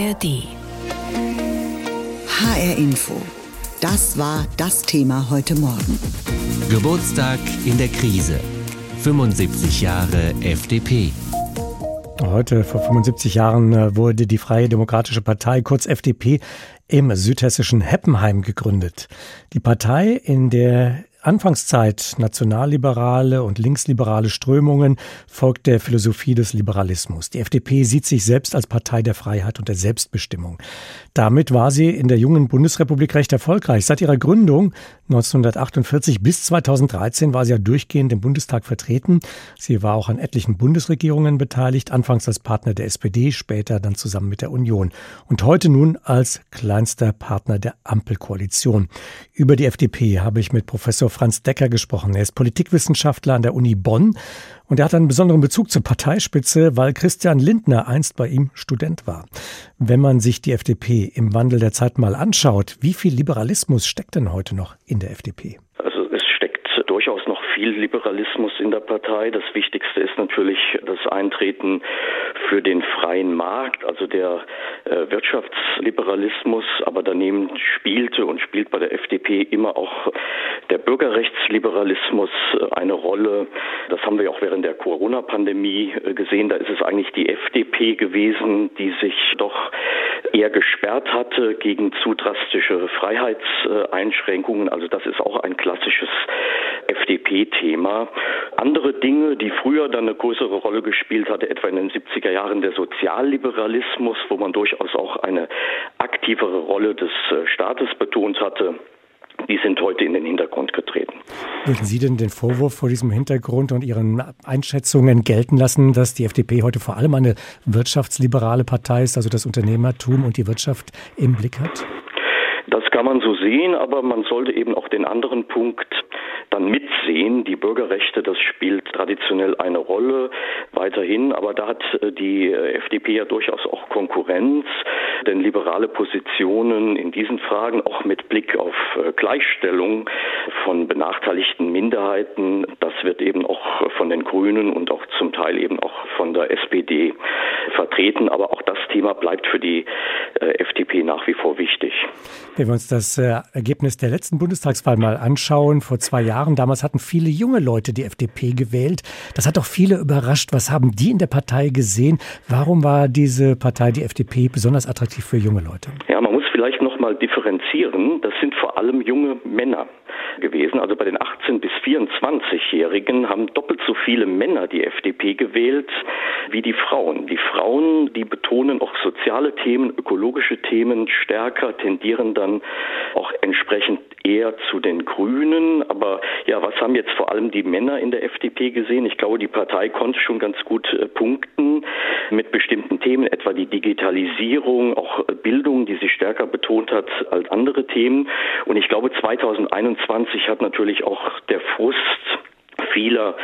ARD. HR Info. Das war das Thema heute Morgen. Geburtstag in der Krise. 75 Jahre FDP. Heute, vor 75 Jahren, äh, wurde die Freie Demokratische Partei, kurz FDP, im südhessischen Heppenheim gegründet. Die Partei, in der Anfangszeit nationalliberale und linksliberale Strömungen folgt der Philosophie des Liberalismus. Die FDP sieht sich selbst als Partei der Freiheit und der Selbstbestimmung. Damit war sie in der jungen Bundesrepublik recht erfolgreich. Seit ihrer Gründung 1948 bis 2013 war sie ja durchgehend im Bundestag vertreten. Sie war auch an etlichen Bundesregierungen beteiligt, anfangs als Partner der SPD, später dann zusammen mit der Union und heute nun als kleinster Partner der Ampelkoalition. Über die FDP habe ich mit Professor Franz Decker gesprochen. Er ist Politikwissenschaftler an der Uni Bonn und er hat einen besonderen Bezug zur Parteispitze, weil Christian Lindner einst bei ihm Student war. Wenn man sich die FDP im Wandel der Zeit mal anschaut, wie viel Liberalismus steckt denn heute noch in der FDP? Durchaus noch viel Liberalismus in der Partei. Das Wichtigste ist natürlich das Eintreten für den freien Markt, also der äh, Wirtschaftsliberalismus. Aber daneben spielte und spielt bei der FDP immer auch der Bürgerrechtsliberalismus äh, eine Rolle. Das haben wir auch während der Corona-Pandemie äh, gesehen. Da ist es eigentlich die FDP gewesen, die sich doch eher gesperrt hatte gegen zu drastische Freiheitseinschränkungen. Also das ist auch ein klassisches FDP-Thema. Andere Dinge, die früher dann eine größere Rolle gespielt hatte, etwa in den 70er Jahren der Sozialliberalismus, wo man durchaus auch eine aktivere Rolle des äh, Staates betont hatte, die sind heute in den Hintergrund getreten. Würden Sie denn den Vorwurf vor diesem Hintergrund und Ihren Einschätzungen gelten lassen, dass die FDP heute vor allem eine wirtschaftsliberale Partei ist, also das Unternehmertum und die Wirtschaft im Blick hat? Das kann man so sehen, aber man sollte eben auch den anderen Punkt dann mitsehen. Die Bürgerrechte, das spielt traditionell eine Rolle weiterhin, aber da hat äh, die äh, FDP ja durchaus auch Konkurrenz, denn liberale Positionen in diesen Fragen, auch mit Blick auf äh, Gleichstellung von benachteiligten Minderheiten, das wird eben auch von den Grünen und auch zum Teil eben auch von der SPD vertreten. Aber auch das Thema bleibt für die FDP nach wie vor wichtig. Wenn wir uns das Ergebnis der letzten Bundestagswahl mal anschauen, vor zwei Jahren Jahren. Damals hatten viele junge Leute die FDP gewählt. Das hat doch viele überrascht. Was haben die in der Partei gesehen? Warum war diese Partei, die FDP, besonders attraktiv für junge Leute? Ja, man muss vielleicht noch mal differenzieren. Das sind vor allem junge Männer gewesen. Also bei den 18 bis 24-Jährigen haben doppelt so viele Männer die FDP gewählt wie die Frauen. Die Frauen, die betonen auch soziale Themen, ökologische Themen stärker, tendieren dann auch entsprechend eher zu den Grünen. Aber ja, was haben jetzt vor allem die Männer in der FDP gesehen? Ich glaube, die Partei konnte schon ganz gut äh, punkten mit bestimmten Themen, etwa die Digitalisierung, auch äh, Bildung, die sie stärker betont hat als andere Themen. Und ich glaube, 2021 hat natürlich auch der Frust vieler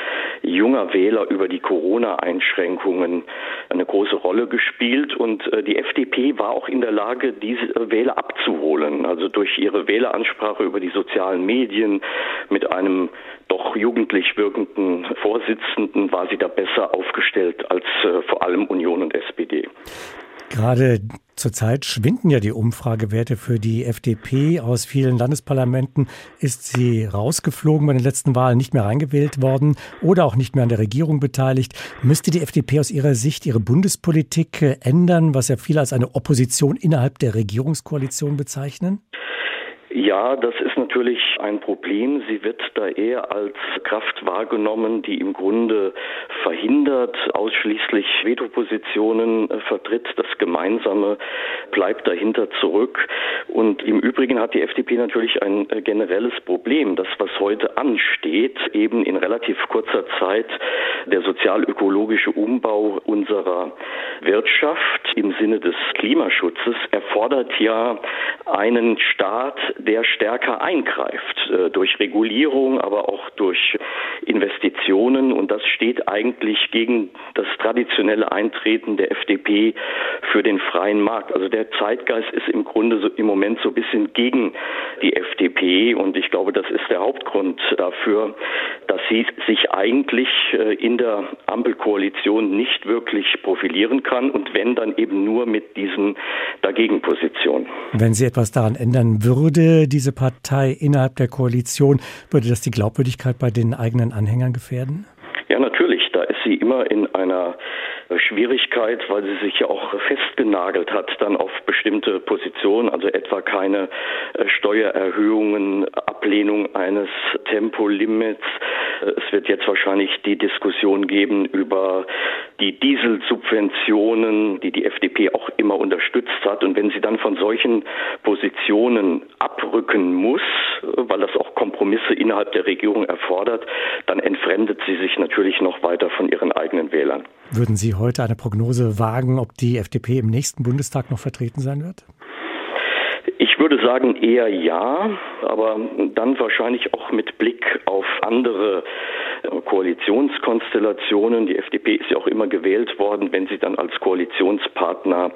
junger Wähler über die Corona-Einschränkungen eine große Rolle gespielt und äh, die FDP war auch in der Lage, diese Wähler abzuholen. Also durch ihre Wähleransprache über die sozialen Medien mit einem doch jugendlich wirkenden Vorsitzenden war sie da besser aufgestellt als äh, vor allem Union und SPD. Gerade zurzeit schwinden ja die Umfragewerte für die FDP. Aus vielen Landesparlamenten ist sie rausgeflogen bei den letzten Wahlen, nicht mehr reingewählt worden oder auch nicht mehr an der Regierung beteiligt. Müsste die FDP aus Ihrer Sicht ihre Bundespolitik ändern, was ja viele als eine Opposition innerhalb der Regierungskoalition bezeichnen? Ja, das ist natürlich ein Problem. Sie wird da eher als Kraft wahrgenommen, die im Grunde verhindert, ausschließlich Vetopositionen äh, vertritt. Das Gemeinsame bleibt dahinter zurück. Und im Übrigen hat die FDP natürlich ein äh, generelles Problem. Das, was heute ansteht, eben in relativ kurzer Zeit der sozial-ökologische Umbau unserer Wirtschaft im Sinne des Klimaschutzes, erfordert ja einen Staat, der stärker eingreift äh, durch Regulierung, aber auch durch Investitionen. Und das steht eigentlich gegen das traditionelle Eintreten der FDP für den freien Markt. Also der Zeitgeist ist im Grunde so im Moment so ein bisschen gegen die FDP. Und ich glaube, das ist der Hauptgrund dafür, dass sie sich eigentlich äh, in der Ampelkoalition nicht wirklich profilieren kann und wenn dann eben nur mit diesen Dagegenpositionen. Wenn sie etwas daran ändern würde, diese Partei innerhalb der Koalition, würde das die Glaubwürdigkeit bei den eigenen Anhängern gefährden? Ja, natürlich. Da ist sie immer in einer Schwierigkeit, weil sie sich ja auch festgenagelt hat dann auf bestimmte Positionen, also etwa keine äh, Steuererhöhungen, Ablehnung eines Tempolimits. Äh, es wird jetzt wahrscheinlich die Diskussion geben über die Dieselsubventionen, die die FDP auch immer unterstützt hat. Und wenn sie dann von solchen Positionen abrücken muss, äh, weil das auch Kompromisse innerhalb der Regierung erfordert, dann entfremdet sie sich natürlich noch weiter von ihren eigenen Wählern. Würden Sie heute eine Prognose wagen, ob die FDP im nächsten Bundestag noch vertreten sein wird? Ich würde sagen eher ja, aber dann wahrscheinlich auch mit Blick auf andere äh, Koalitionskonstellationen. Die FDP ist ja auch immer gewählt worden, wenn sie dann als Koalitionspartner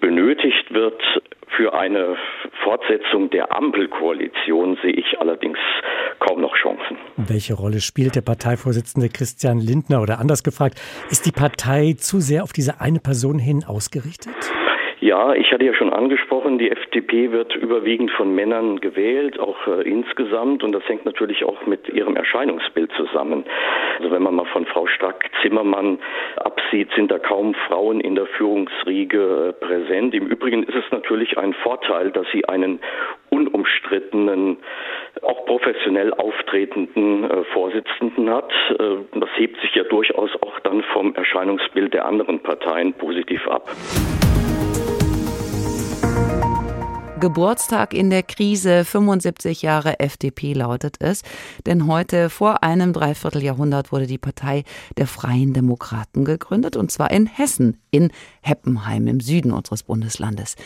benötigt wird. Für eine Fortsetzung der Ampelkoalition sehe ich allerdings kaum noch Chancen. Welche Rolle spielt der Parteivorsitzende Christian Lindner oder anders gefragt, ist die Partei zu sehr auf diese eine Person hin ausgerichtet? Ja, ich hatte ja schon angesprochen, die FDP wird überwiegend von Männern gewählt, auch äh, insgesamt. Und das hängt natürlich auch mit ihrem Erscheinungsbild zusammen. Also wenn man mal von Frau Strack-Zimmermann absieht, sind da kaum Frauen in der Führungsriege äh, präsent. Im Übrigen ist es natürlich ein Vorteil, dass sie einen unumstrittenen, auch professionell auftretenden äh, Vorsitzenden hat. Äh, das hebt sich ja durchaus auch dann vom Erscheinungsbild der anderen Parteien positiv ab. Geburtstag in der Krise, 75 Jahre FDP lautet es. Denn heute vor einem Dreivierteljahrhundert wurde die Partei der Freien Demokraten gegründet und zwar in Hessen, in Heppenheim im Süden unseres Bundeslandes.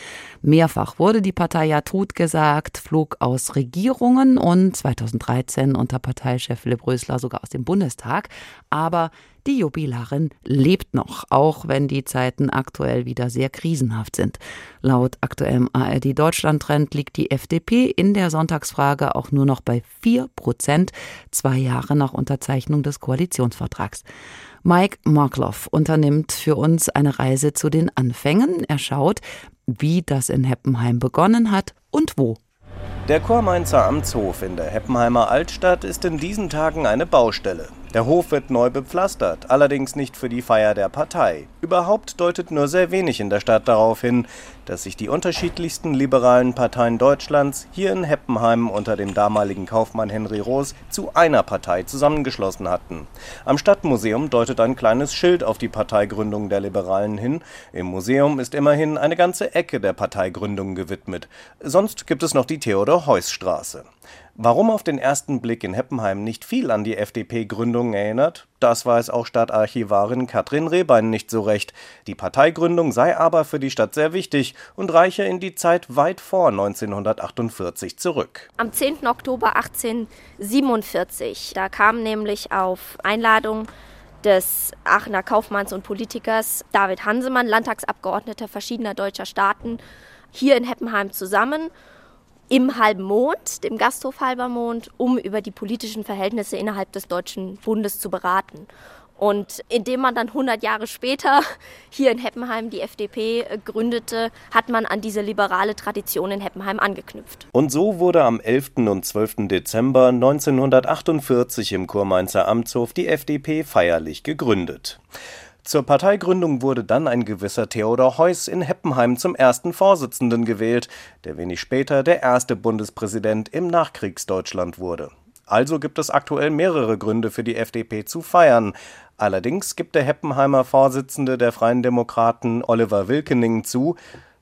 Mehrfach wurde die Partei ja totgesagt, flog aus Regierungen und 2013 unter Parteichef Philipp Rösler sogar aus dem Bundestag. Aber die Jubilarin lebt noch, auch wenn die Zeiten aktuell wieder sehr krisenhaft sind. Laut aktuellem ARD Deutschland-Trend liegt die FDP in der Sonntagsfrage auch nur noch bei 4 Prozent, zwei Jahre nach Unterzeichnung des Koalitionsvertrags. Mike Markloff unternimmt für uns eine Reise zu den Anfängen. Er schaut, wie das in Heppenheim begonnen hat und wo. Der Chormainzer Amtshof in der Heppenheimer Altstadt ist in diesen Tagen eine Baustelle. Der Hof wird neu bepflastert, allerdings nicht für die Feier der Partei. Überhaupt deutet nur sehr wenig in der Stadt darauf hin, dass sich die unterschiedlichsten liberalen Parteien Deutschlands hier in Heppenheim unter dem damaligen Kaufmann Henry Roos zu einer Partei zusammengeschlossen hatten. Am Stadtmuseum deutet ein kleines Schild auf die Parteigründung der Liberalen hin. Im Museum ist immerhin eine ganze Ecke der Parteigründung gewidmet. Sonst gibt es noch die Theodor-Heuss-Straße. Warum auf den ersten Blick in Heppenheim nicht viel an die FDP-Gründung erinnert, das weiß auch Stadtarchivarin Katrin Rehbein nicht so recht. Die Parteigründung sei aber für die Stadt sehr wichtig und reiche in die Zeit weit vor 1948 zurück. Am 10. Oktober 1847, da kam nämlich auf Einladung des Aachener Kaufmanns und Politikers David Hansemann, Landtagsabgeordneter verschiedener deutscher Staaten, hier in Heppenheim zusammen im halben Mond, dem Gasthof Halber Mond, um über die politischen Verhältnisse innerhalb des Deutschen Bundes zu beraten. Und indem man dann 100 Jahre später hier in Heppenheim die FDP äh, gründete, hat man an diese liberale Tradition in Heppenheim angeknüpft. Und so wurde am 11. und 12. Dezember 1948 im Kurmainzer Amtshof die FDP feierlich gegründet. Zur Parteigründung wurde dann ein gewisser Theodor Heuss in Heppenheim zum ersten Vorsitzenden gewählt, der wenig später der erste Bundespräsident im Nachkriegsdeutschland wurde. Also gibt es aktuell mehrere Gründe für die FDP zu feiern. Allerdings gibt der Heppenheimer Vorsitzende der Freien Demokraten Oliver Wilkening zu,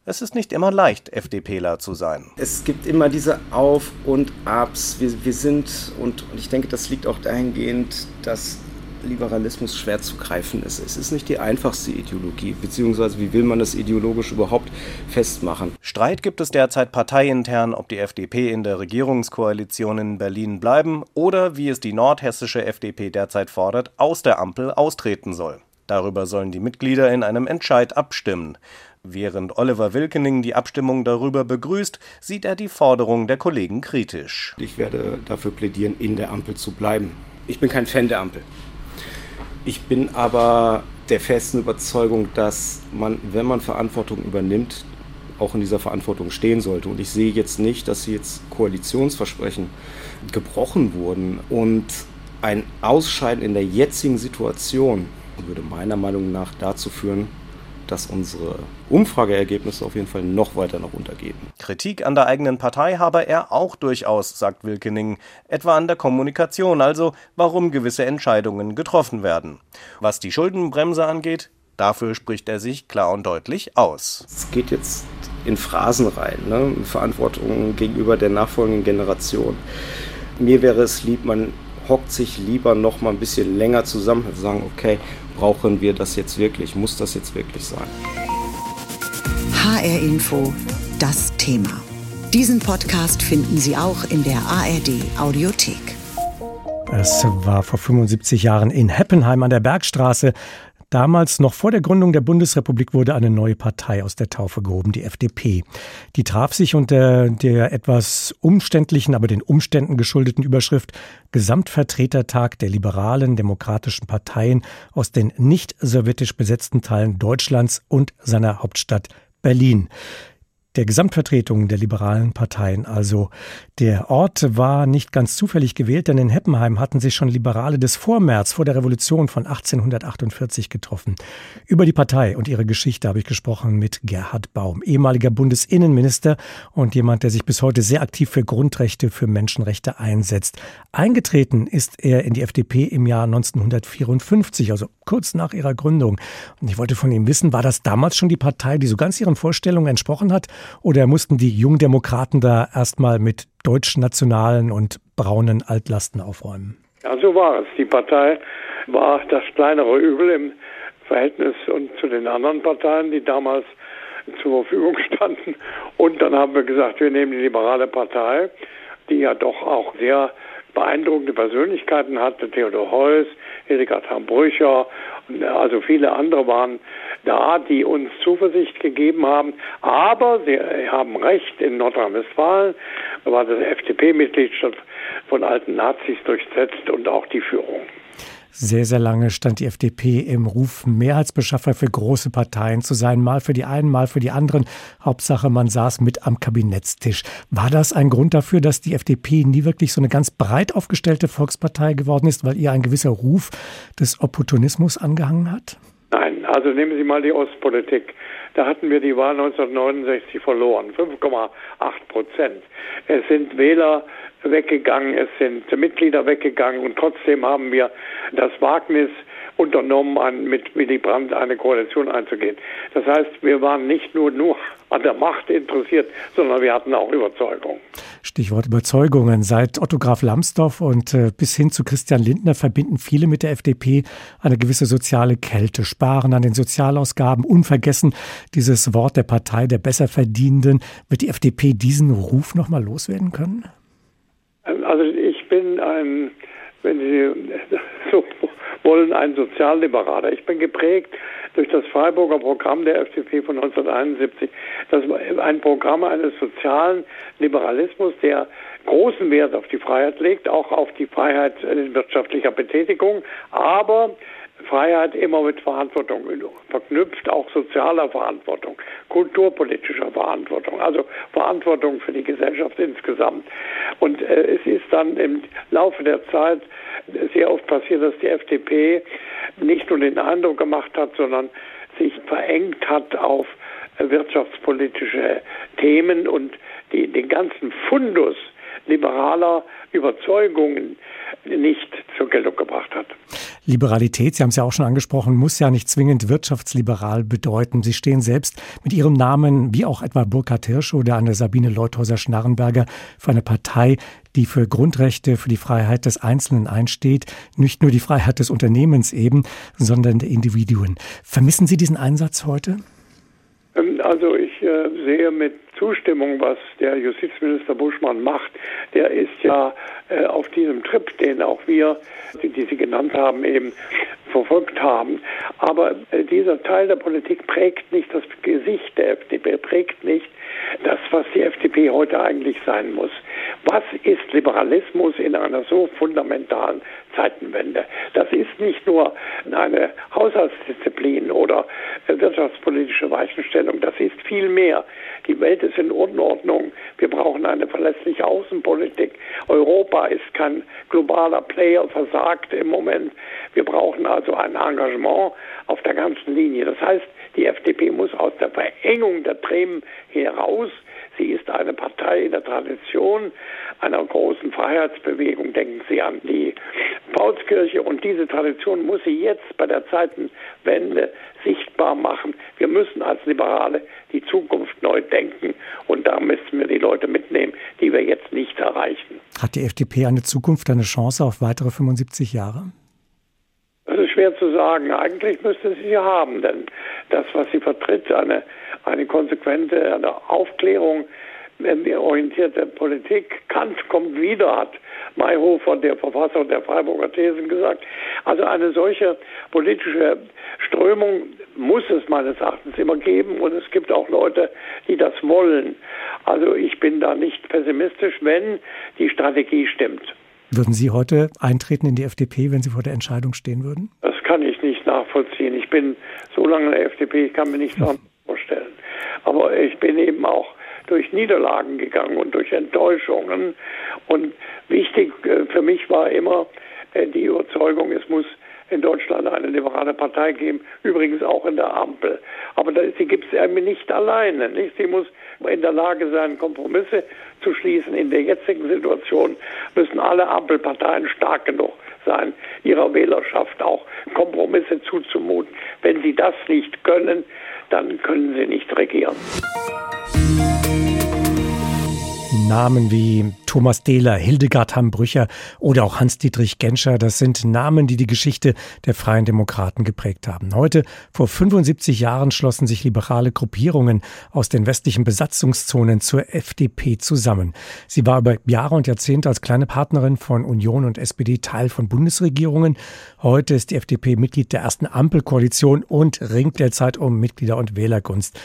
es ist nicht immer leicht, FDPler zu sein. Es gibt immer diese Auf- und Abs. Wir, wir sind, und, und ich denke, das liegt auch dahingehend, dass Liberalismus schwer zu greifen ist. Es ist nicht die einfachste Ideologie, beziehungsweise wie will man das ideologisch überhaupt festmachen? Streit gibt es derzeit parteiintern, ob die FDP in der Regierungskoalition in Berlin bleiben oder, wie es die nordhessische FDP derzeit fordert, aus der Ampel austreten soll. Darüber sollen die Mitglieder in einem Entscheid abstimmen. Während Oliver Wilkening die Abstimmung darüber begrüßt, sieht er die Forderung der Kollegen kritisch. Ich werde dafür plädieren, in der Ampel zu bleiben. Ich bin kein Fan der Ampel. Ich bin aber der festen Überzeugung, dass man, wenn man Verantwortung übernimmt, auch in dieser Verantwortung stehen sollte. Und ich sehe jetzt nicht, dass jetzt Koalitionsversprechen gebrochen wurden. Und ein Ausscheiden in der jetzigen Situation würde meiner Meinung nach dazu führen, dass unsere Umfrageergebnisse auf jeden Fall noch weiter nach untergehen. Kritik an der eigenen Partei habe er auch durchaus, sagt Wilkening, etwa an der Kommunikation, also warum gewisse Entscheidungen getroffen werden. Was die Schuldenbremse angeht, dafür spricht er sich klar und deutlich aus. Es geht jetzt in Phrasen rein, ne? Verantwortung gegenüber der nachfolgenden Generation. Mir wäre es lieb, man hockt sich lieber noch mal ein bisschen länger zusammen und sagen, okay, brauchen wir das jetzt wirklich? Muss das jetzt wirklich sein? HR Info, das Thema. Diesen Podcast finden Sie auch in der ARD Audiothek. Es war vor 75 Jahren in Heppenheim an der Bergstraße. Damals, noch vor der Gründung der Bundesrepublik, wurde eine neue Partei aus der Taufe gehoben, die FDP. Die traf sich unter der etwas umständlichen, aber den Umständen geschuldeten Überschrift Gesamtvertretertag der liberalen demokratischen Parteien aus den nicht sowjetisch besetzten Teilen Deutschlands und seiner Hauptstadt Berlin der Gesamtvertretung der liberalen Parteien. Also der Ort war nicht ganz zufällig gewählt, denn in Heppenheim hatten sich schon Liberale des Vormärz vor der Revolution von 1848 getroffen. Über die Partei und ihre Geschichte habe ich gesprochen mit Gerhard Baum, ehemaliger Bundesinnenminister und jemand, der sich bis heute sehr aktiv für Grundrechte, für Menschenrechte einsetzt. Eingetreten ist er in die FDP im Jahr 1954, also kurz nach ihrer Gründung. Und ich wollte von ihm wissen, war das damals schon die Partei, die so ganz ihren Vorstellungen entsprochen hat? Oder mussten die Jungdemokraten da erstmal mit deutschnationalen und braunen Altlasten aufräumen? Ja, so war es. Die Partei war das kleinere Übel im Verhältnis und zu den anderen Parteien, die damals zur Verfügung standen. Und dann haben wir gesagt, wir nehmen die liberale Partei, die ja doch auch sehr beeindruckende Persönlichkeiten hatte. Theodor Heuss, Hildegard Hambrücher, also viele andere waren da, die uns Zuversicht gegeben haben. Aber Sie haben recht, in Nordrhein-Westfalen war das FDP-Mitgliedschaft von alten Nazis durchsetzt und auch die Führung. Sehr, sehr lange stand die FDP im Ruf, Mehrheitsbeschaffer für große Parteien zu sein, mal für die einen, mal für die anderen. Hauptsache, man saß mit am Kabinettstisch. War das ein Grund dafür, dass die FDP nie wirklich so eine ganz breit aufgestellte Volkspartei geworden ist, weil ihr ein gewisser Ruf des Opportunismus angehangen hat? Nein, also nehmen Sie mal die Ostpolitik. Da hatten wir die Wahl 1969 verloren, 5,8 Prozent. Es sind Wähler weggegangen, es sind Mitglieder weggegangen und trotzdem haben wir das Wagnis unternommen, an, mit Willy Brandt eine Koalition einzugehen. Das heißt, wir waren nicht nur, nur an der Macht interessiert, sondern wir hatten auch Überzeugung. Stichwort Überzeugungen. Seit Otto Graf Lambsdorff und äh, bis hin zu Christian Lindner verbinden viele mit der FDP eine gewisse soziale Kälte, sparen an den Sozialausgaben, unvergessen dieses Wort der Partei der Besserverdienenden. Wird die FDP diesen Ruf nochmal loswerden können? Also ich bin ein, wenn Sie wollen, ein Sozialliberaler. Ich bin geprägt durch das Freiburger Programm der FDP von 1971. Das war ein Programm eines sozialen Liberalismus, der großen Wert auf die Freiheit legt, auch auf die Freiheit wirtschaftlicher Betätigung, aber Freiheit immer mit Verantwortung verknüpft, auch sozialer Verantwortung, kulturpolitischer Verantwortung, also Verantwortung für die Gesellschaft insgesamt. Und äh, es ist dann im Laufe der Zeit sehr oft passiert, dass die FDP nicht nur den Eindruck gemacht hat, sondern sich verengt hat auf wirtschaftspolitische Themen und die, den ganzen Fundus liberaler Überzeugungen nicht zur Geltung gebracht hat. Liberalität, Sie haben es ja auch schon angesprochen, muss ja nicht zwingend wirtschaftsliberal bedeuten. Sie stehen selbst mit Ihrem Namen, wie auch etwa Burkhard Hirsch oder eine Sabine Leuthäuser-Schnarrenberger, für eine Partei, die für Grundrechte, für die Freiheit des Einzelnen einsteht. Nicht nur die Freiheit des Unternehmens eben, sondern der Individuen. Vermissen Sie diesen Einsatz heute? Ähm, also ich äh, sehe mit Zustimmung, was der Justizminister Buschmann macht. Der ist ja äh, auf diesem Trip, den auch wir, die, Sie genannt haben, eben verfolgt haben. Aber äh, dieser Teil der Politik prägt nicht das Gesicht der FDP, prägt nicht das, was die FDP heute eigentlich sein muss. Was ist Liberalismus in einer so fundamentalen Zeitenwende? Das ist nicht nur eine Haushaltsdisziplin oder wirtschaftspolitische Weichenstellung, das ist viel mehr. Die Welt ist in Unordnung. Wir brauchen eine verlässliche Außenpolitik. Europa ist kein globaler Player, versagt im Moment. Wir brauchen also ein Engagement auf der ganzen Linie. Das heißt, die FDP muss aus der Verengung der Themen heraus Sie ist eine Partei in der Tradition einer großen Freiheitsbewegung. Denken Sie an die Paulskirche. Und diese Tradition muss sie jetzt bei der Zeitenwende sichtbar machen. Wir müssen als Liberale die Zukunft neu denken. Und da müssen wir die Leute mitnehmen, die wir jetzt nicht erreichen. Hat die FDP eine Zukunft, eine Chance auf weitere 75 Jahre? Das ist schwer zu sagen. Eigentlich müsste sie sie haben, denn das, was sie vertritt, eine, eine konsequente Aufklärung, orientierte Politik. Kant kommt wieder, hat Mayhofer, der Verfasser der Freiburger Thesen, gesagt. Also eine solche politische Strömung muss es meines Erachtens immer geben und es gibt auch Leute, die das wollen. Also ich bin da nicht pessimistisch, wenn die Strategie stimmt. Würden Sie heute eintreten in die FDP, wenn Sie vor der Entscheidung stehen würden? Das kann ich nicht nachvollziehen. Ich bin so lange in der FDP, ich kann mir nichts anderes vorstellen. Aber ich bin eben auch durch Niederlagen gegangen und durch Enttäuschungen. Und wichtig äh, für mich war immer äh, die Überzeugung, es muss in Deutschland eine liberale Partei geben, übrigens auch in der Ampel. Aber sie gibt es eben nicht alleine. Nicht? Sie muss in der Lage sein, Kompromisse zu schließen. In der jetzigen Situation müssen alle Ampelparteien stark genug sein, ihrer Wählerschaft auch Kompromisse zuzumuten. Wenn sie das nicht können, dann können sie nicht regieren. Namen wie Thomas Dehler, Hildegard Hambrücher oder auch Hans-Dietrich Genscher, das sind Namen, die die Geschichte der Freien Demokraten geprägt haben. Heute, vor 75 Jahren, schlossen sich liberale Gruppierungen aus den westlichen Besatzungszonen zur FDP zusammen. Sie war über Jahre und Jahrzehnte als kleine Partnerin von Union und SPD Teil von Bundesregierungen. Heute ist die FDP Mitglied der ersten Ampelkoalition und ringt derzeit um Mitglieder und Wählergunst.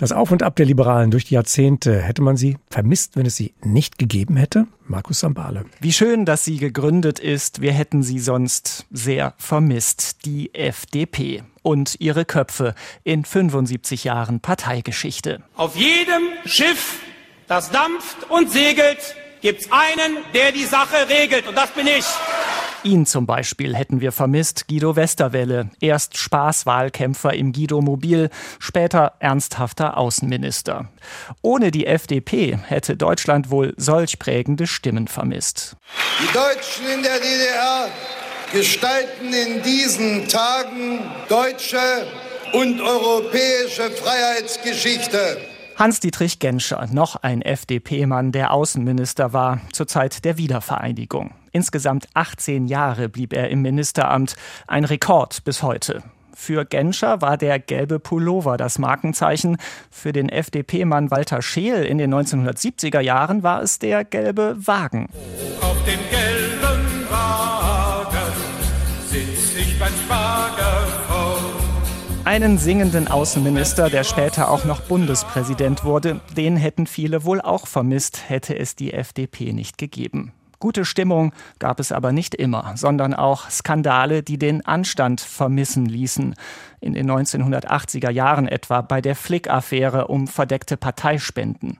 Das Auf und Ab der Liberalen durch die Jahrzehnte, hätte man sie vermisst, wenn es sie nicht gegeben hätte? Markus Sambale. Wie schön, dass sie gegründet ist. Wir hätten sie sonst sehr vermisst. Die FDP und ihre Köpfe in 75 Jahren Parteigeschichte. Auf jedem Schiff, das dampft und segelt, gibt's einen, der die Sache regelt. Und das bin ich. Ihn zum Beispiel hätten wir vermisst, Guido Westerwelle, erst Spaßwahlkämpfer im Guido-Mobil, später ernsthafter Außenminister. Ohne die FDP hätte Deutschland wohl solch prägende Stimmen vermisst. Die Deutschen in der DDR gestalten in diesen Tagen deutsche und europäische Freiheitsgeschichte. Hans-Dietrich Genscher, noch ein FDP-Mann, der Außenminister war zur Zeit der Wiedervereinigung. Insgesamt 18 Jahre blieb er im Ministeramt, ein Rekord bis heute. Für Genscher war der gelbe Pullover das Markenzeichen. Für den FDP-Mann Walter Scheel in den 1970er Jahren war es der gelbe Wagen. Auf dem gelben Einen singenden Außenminister, der später auch noch Bundespräsident wurde, den hätten viele wohl auch vermisst, hätte es die FDP nicht gegeben. Gute Stimmung gab es aber nicht immer, sondern auch Skandale, die den Anstand vermissen ließen in den 1980er Jahren etwa bei der Flick-Affäre um verdeckte Parteispenden.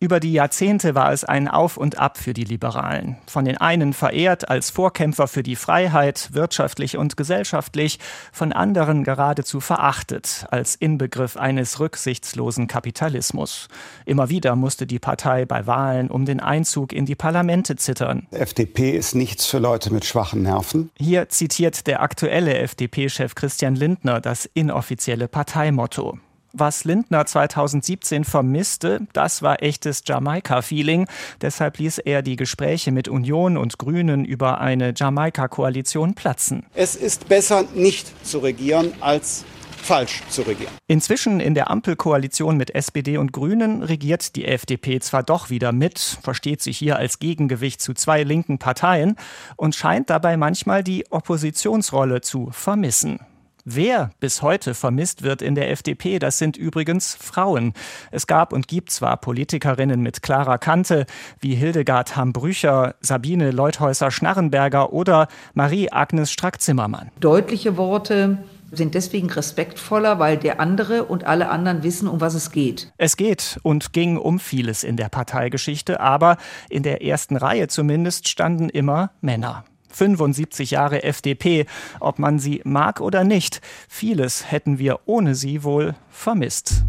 Über die Jahrzehnte war es ein Auf und Ab für die Liberalen. Von den einen verehrt als Vorkämpfer für die Freiheit, wirtschaftlich und gesellschaftlich, von anderen geradezu verachtet als Inbegriff eines rücksichtslosen Kapitalismus. Immer wieder musste die Partei bei Wahlen um den Einzug in die Parlamente zittern. FDP ist nichts für Leute mit schwachen Nerven. Hier zitiert der aktuelle FDP-Chef Christian Lindner das das inoffizielle Parteimotto. Was Lindner 2017 vermisste, das war echtes Jamaika-Feeling. Deshalb ließ er die Gespräche mit Union und Grünen über eine Jamaika-Koalition platzen. Es ist besser, nicht zu regieren, als falsch zu regieren. Inzwischen in der Ampelkoalition mit SPD und Grünen regiert die FDP zwar doch wieder mit, versteht sich hier als Gegengewicht zu zwei linken Parteien und scheint dabei manchmal die Oppositionsrolle zu vermissen. Wer bis heute vermisst wird in der FDP, das sind übrigens Frauen. Es gab und gibt zwar Politikerinnen mit klarer Kante, wie Hildegard Hambrücher, Sabine Leuthäuser-Schnarrenberger oder Marie-Agnes Strack-Zimmermann. Deutliche Worte, sind deswegen respektvoller, weil der andere und alle anderen wissen, um was es geht. Es geht und ging um vieles in der Parteigeschichte, aber in der ersten Reihe zumindest standen immer Männer. 75 Jahre FDP, ob man sie mag oder nicht, vieles hätten wir ohne sie wohl vermisst.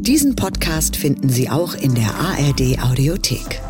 Diesen Podcast finden Sie auch in der ARD Audiothek.